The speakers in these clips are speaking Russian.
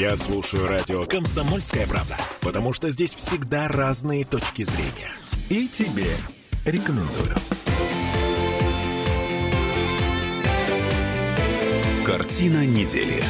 Я слушаю радио «Комсомольская правда», потому что здесь всегда разные точки зрения. И тебе рекомендую. Картина недели.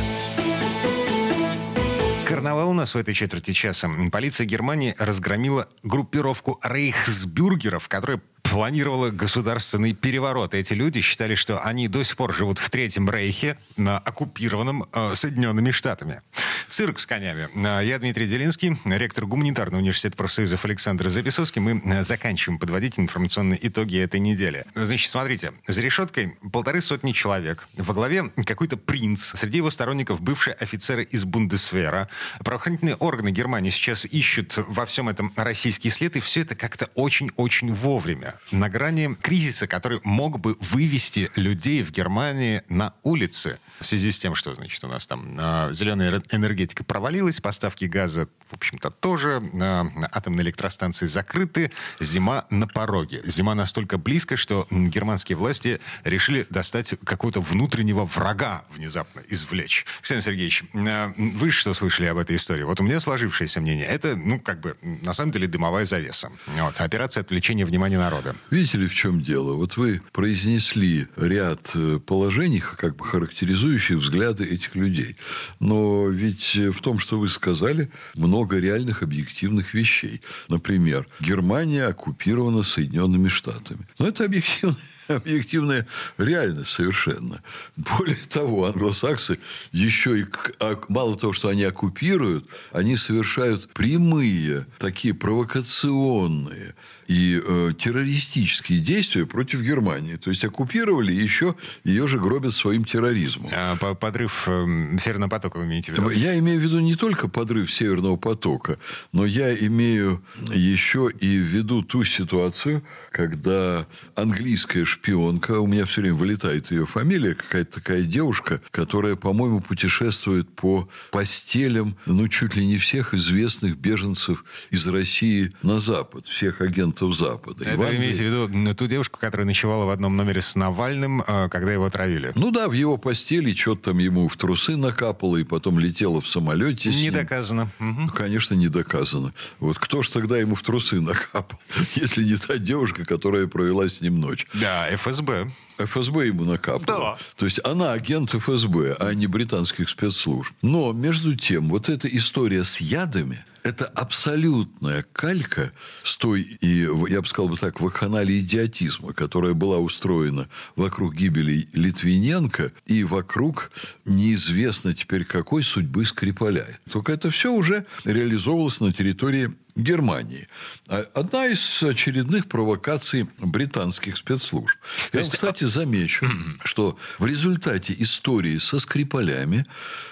Карнавал у нас в этой четверти часа. Полиция Германии разгромила группировку рейхсбюргеров, которая планировала государственный переворот. Эти люди считали, что они до сих пор живут в Третьем Рейхе, на оккупированном э, Соединенными Штатами. Цирк с конями. Э, я Дмитрий Делинский, ректор гуманитарного университета профсоюзов Александр Записовский. Мы э, заканчиваем подводить информационные итоги этой недели. Значит, смотрите, за решеткой полторы сотни человек. Во главе какой-то принц. Среди его сторонников бывшие офицеры из Бундесвера. Правоохранительные органы Германии сейчас ищут во всем этом российский след, и все это как-то очень-очень вовремя на грани кризиса, который мог бы вывести людей в Германии на улицы. В связи с тем, что, значит, у нас там э, зеленая энергетика провалилась, поставки газа, в общем-то, тоже, э, атомные электростанции закрыты, зима на пороге. Зима настолько близко, что германские власти решили достать какого-то внутреннего врага внезапно извлечь. Александр Сергеевич, э, вы что слышали об этой истории? Вот у меня сложившееся мнение. Это, ну, как бы, на самом деле, дымовая завеса. Вот, операция отвлечения внимания народа. Видите ли, в чем дело? Вот вы произнесли ряд э, положений, как бы характеризующих взгляды этих людей. Но ведь в том, что вы сказали, много реальных объективных вещей. Например, Германия оккупирована Соединенными Штатами. Но это объективно объективная реальность совершенно. Более того, англосаксы еще и, а, мало того, что они оккупируют, они совершают прямые, такие провокационные и э, террористические действия против Германии. То есть оккупировали еще ее же гробят своим терроризмом. А подрыв э, Северного потока вы имеете в виду? Я имею в виду не только подрыв Северного потока, но я имею еще и в виду ту ситуацию, когда английская шпионка, у меня все время вылетает ее фамилия, какая-то такая девушка, которая, по-моему, путешествует по постелям, ну, чуть ли не всех известных беженцев из России на Запад, всех агентов Запада. Это вы имеете в виду ту девушку, которая ночевала в одном номере с Навальным, а, когда его отравили? Ну да, в его постели что-то там ему в трусы накапало, и потом летела в самолете Не доказано. Угу. Ну, конечно, не доказано. Вот кто ж тогда ему в трусы накапал, если не та девушка, которая провела с ним ночь? Да, ФСБ. ФСБ ему накапало. Да. То есть она агент ФСБ, а не британских спецслужб. Но между тем, вот эта история с ядами, это абсолютная калька с той, и я бы сказал бы так, вакханалии идиотизма, которая была устроена вокруг гибели Литвиненко и вокруг неизвестно теперь какой судьбы Скрипаля. Только это все уже реализовывалось на территории Германии. А одна из очередных провокаций британских спецслужб. То Я, есть... кстати, замечу, что в результате истории со Скрипалями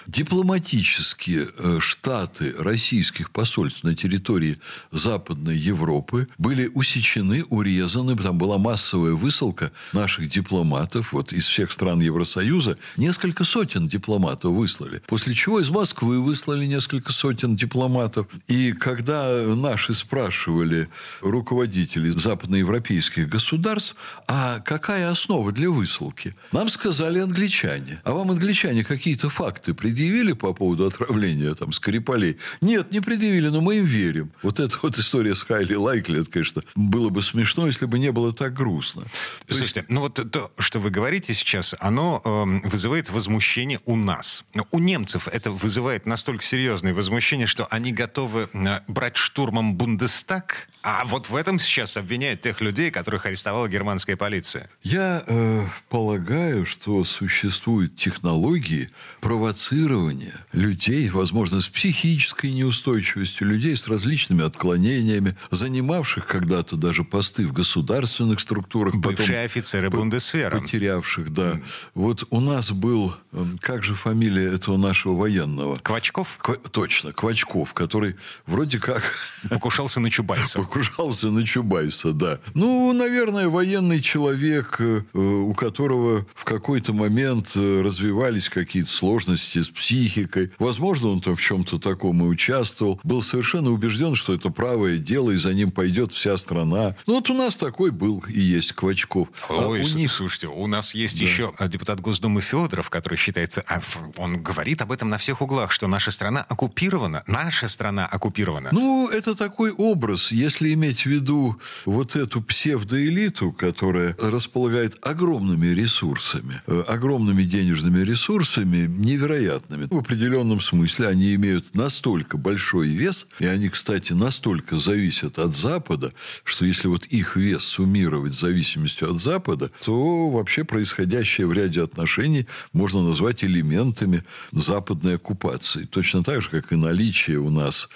дипломатические э, штаты российских посольств на территории Западной Европы были усечены, урезаны. Там была массовая высылка наших дипломатов вот из всех стран Евросоюза. Несколько сотен дипломатов выслали. После чего из Москвы выслали несколько сотен дипломатов. И когда наши спрашивали руководителей западноевропейских государств, а какая основа для высылки? Нам сказали англичане. А вам англичане какие-то факты предъявили по поводу отравления там Скрипалей? Нет, не предъявили, но мы им верим. Вот эта вот история с Хайли Лайкли, это, конечно, было бы смешно, если бы не было так грустно. Слушайте, есть... ну вот то, что вы говорите сейчас, оно э, вызывает возмущение у нас. У немцев это вызывает настолько серьезное возмущение, что они готовы э, брать штурм штурмом Бундестаг, а вот в этом сейчас обвиняют тех людей, которых арестовала германская полиция. Я э, полагаю, что существуют технологии провоцирования людей, возможно, с психической неустойчивостью, людей с различными отклонениями, занимавших когда-то даже посты в государственных структурах. Бывшие офицеры Бундесвера. Потерявших, да. Mm. Вот у нас был, э, как же фамилия этого нашего военного? Квачков? Ква- точно, Квачков, который вроде как Покушался на Чубайса. Покушался на Чубайса, да. Ну, наверное, военный человек, э, у которого в какой-то момент развивались какие-то сложности с психикой. Возможно, он там в чем-то таком и участвовал. Был совершенно убежден, что это правое дело, и за ним пойдет вся страна. Ну, вот у нас такой был и есть Квачков. Ой, а у них... слушайте, у нас есть да. еще депутат Госдумы Федоров, который считается... А, он говорит об этом на всех углах, что наша страна оккупирована. Наша страна оккупирована. Ну, это такой образ. Если иметь в виду вот эту псевдоэлиту, которая располагает огромными ресурсами, э, огромными денежными ресурсами, невероятными. В определенном смысле они имеют настолько большой вес, и они, кстати, настолько зависят от Запада, что если вот их вес суммировать с зависимостью от Запада, то вообще происходящее в ряде отношений можно назвать элементами западной оккупации. Точно так же, как и наличие у нас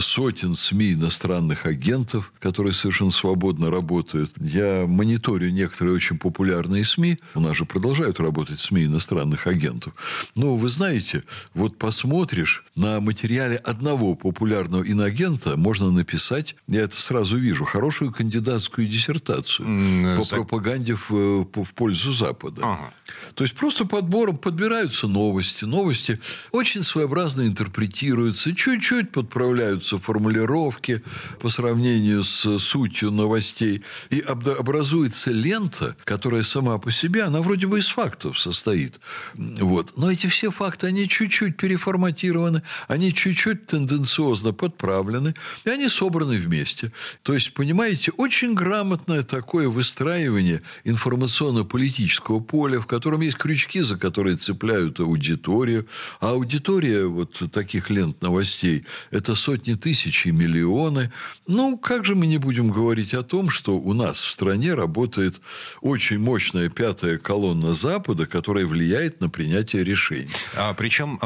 сотен СМИ иностранных агентов, которые совершенно свободно работают. Я мониторю некоторые очень популярные СМИ. У нас же продолжают работать СМИ иностранных агентов. Но вы знаете, вот посмотришь на материале одного популярного иноагента, можно написать, я это сразу вижу, хорошую кандидатскую диссертацию mm, по за... пропаганде в, в пользу Запада. Ага. То есть просто подбором подбираются новости. Новости очень своеобразно интерпретируются, чуть-чуть подправляются формулировки по сравнению с сутью новостей. И образуется лента, которая сама по себе, она вроде бы из фактов состоит. Вот. Но эти все факты, они чуть-чуть переформатированы, они чуть-чуть тенденциозно подправлены, и они собраны вместе. То есть, понимаете, очень грамотное такое выстраивание информационно-политического поля, в котором есть крючки, за которые цепляют аудиторию. А аудитория вот таких лент новостей – это сотни тысяч и миллионы. Ну, как же мы не будем говорить о том, что у нас в стране работает очень мощная пятая колонна Запада, которая влияет на принятие решений. А, причем,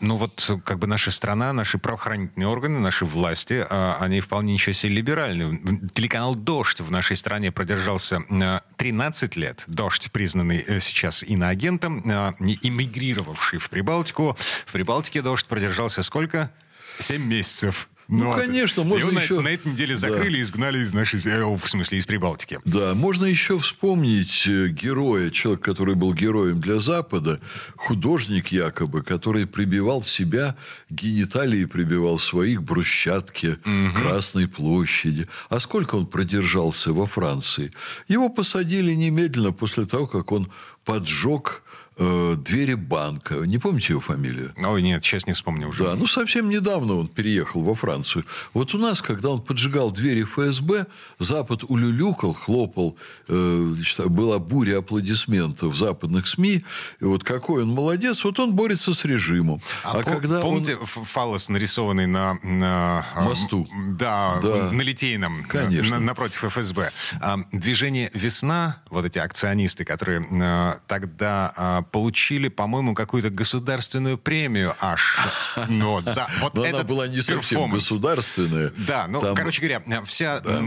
ну вот как бы наша страна, наши правоохранительные органы, наши власти, э, они вполне ничего себе либеральны. Телеканал «Дождь» в нашей стране продержался э, 13 лет. «Дождь», признанный э, сейчас иноагентом, э, эмигрировавший в Прибалтику. В Прибалтике «Дождь» продержался сколько? Семь месяцев. Ну, ну конечно, можно Его еще... На, на этой неделе закрыли да. и изгнали из нашей... Э, в смысле, из Прибалтики. Да, можно еще вспомнить э, героя, человека, который был героем для Запада, художник якобы, который прибивал себя, гениталии прибивал своих брусчатке угу. Красной площади. А сколько он продержался во Франции? Его посадили немедленно после того, как он поджег э, двери банка. Не помните его фамилию? Ой, нет, сейчас не вспомню уже. Да, ну совсем недавно он переехал во Францию. Вот у нас, когда он поджигал двери ФСБ, Запад улюлюкал, хлопал, э, была буря аплодисментов в западных СМИ. И вот какой он молодец, вот он борется с режимом. А, а по- когда помните он... фалос, нарисованный на, на а, мосту? Да, да, на Литейном, Конечно. На, напротив ФСБ. А, движение «Весна», вот эти акционисты, которые а, тогда а, получили, по-моему, какую-то государственную премию аж. Ну, вот, за вот Но она была не совсем государственная. Да, ну, Там... короче говоря, вся, да.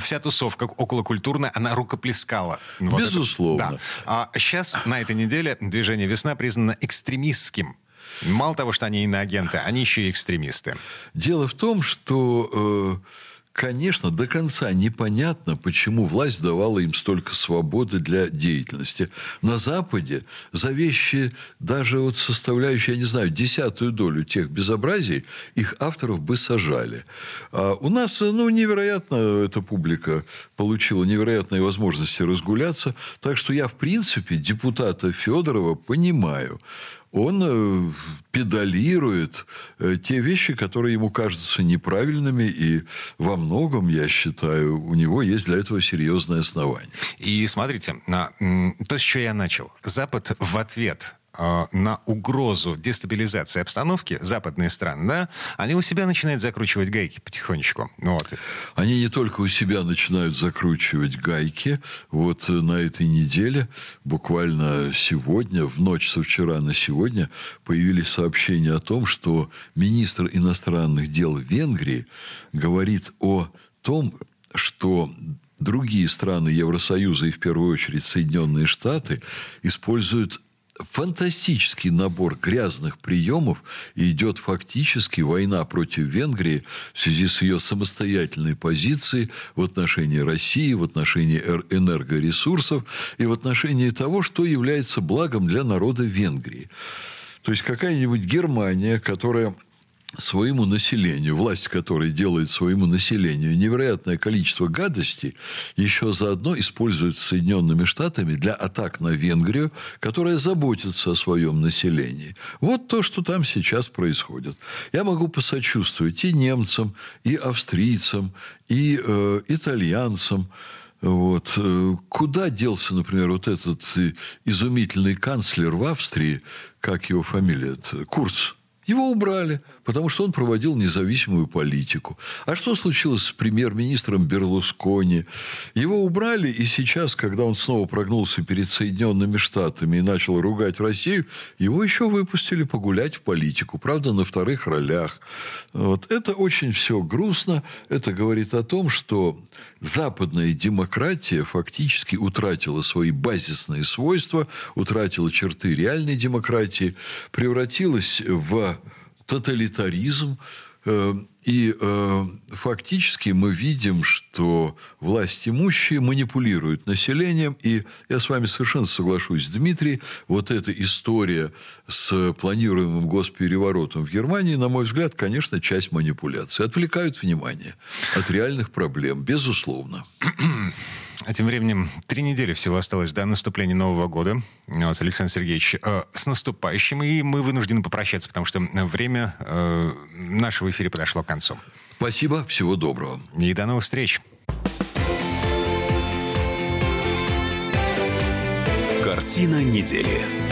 вся тусовка околокультурная, она рукоплескала. Вот Безусловно. Это. Да. А сейчас, на этой неделе, движение «Весна» признано экстремистским. Мало того, что они иноагенты, они еще и экстремисты. Дело в том, что... Э, конечно, до конца непонятно, почему власть давала им столько свободы для деятельности. На Западе за вещи, даже вот составляющие, я не знаю, десятую долю тех безобразий, их авторов бы сажали. А у нас, ну, невероятно эта публика получила невероятные возможности разгуляться. Так что я, в принципе, депутата Федорова понимаю он э, педалирует э, те вещи, которые ему кажутся неправильными, и во многом, я считаю, у него есть для этого серьезное основание. И смотрите, на, то, с чего я начал. Запад в ответ на угрозу дестабилизации обстановки западные страны, да, они у себя начинают закручивать гайки потихонечку. Ну вот. Они не только у себя начинают закручивать гайки. Вот э, на этой неделе, буквально сегодня, в ночь со вчера на сегодня, появились сообщения о том, что министр иностранных дел Венгрии говорит о том, что другие страны Евросоюза и в первую очередь Соединенные Штаты используют фантастический набор грязных приемов, и идет фактически война против Венгрии в связи с ее самостоятельной позицией в отношении России, в отношении энергоресурсов и в отношении того, что является благом для народа Венгрии. То есть какая-нибудь Германия, которая своему населению, власть которой делает своему населению невероятное количество гадостей, еще заодно использует Соединенными Штатами для атак на Венгрию, которая заботится о своем населении. Вот то, что там сейчас происходит. Я могу посочувствовать и немцам, и австрийцам, и э, итальянцам, вот. Э, куда делся, например, вот этот э, изумительный канцлер в Австрии, как его фамилия, Курц? Его убрали, потому что он проводил независимую политику. А что случилось с премьер-министром Берлускони? Его убрали, и сейчас, когда он снова прогнулся перед Соединенными Штатами и начал ругать Россию, его еще выпустили погулять в политику. Правда, на вторых ролях. Вот. Это очень все грустно. Это говорит о том, что западная демократия фактически утратила свои базисные свойства, утратила черты реальной демократии, превратилась в тоталитаризм. Э, и э, фактически мы видим, что власть имущие манипулируют населением. И я с вами совершенно соглашусь, Дмитрий, вот эта история с планируемым госпереворотом в Германии, на мой взгляд, конечно, часть манипуляции. Отвлекают внимание от реальных проблем, безусловно. А тем временем три недели всего осталось до наступления Нового года. Вот, Александр Сергеевич, э, с наступающим. И мы вынуждены попрощаться, потому что время э, нашего эфира подошло к концу. Спасибо, всего доброго. И до новых встреч. Картина недели.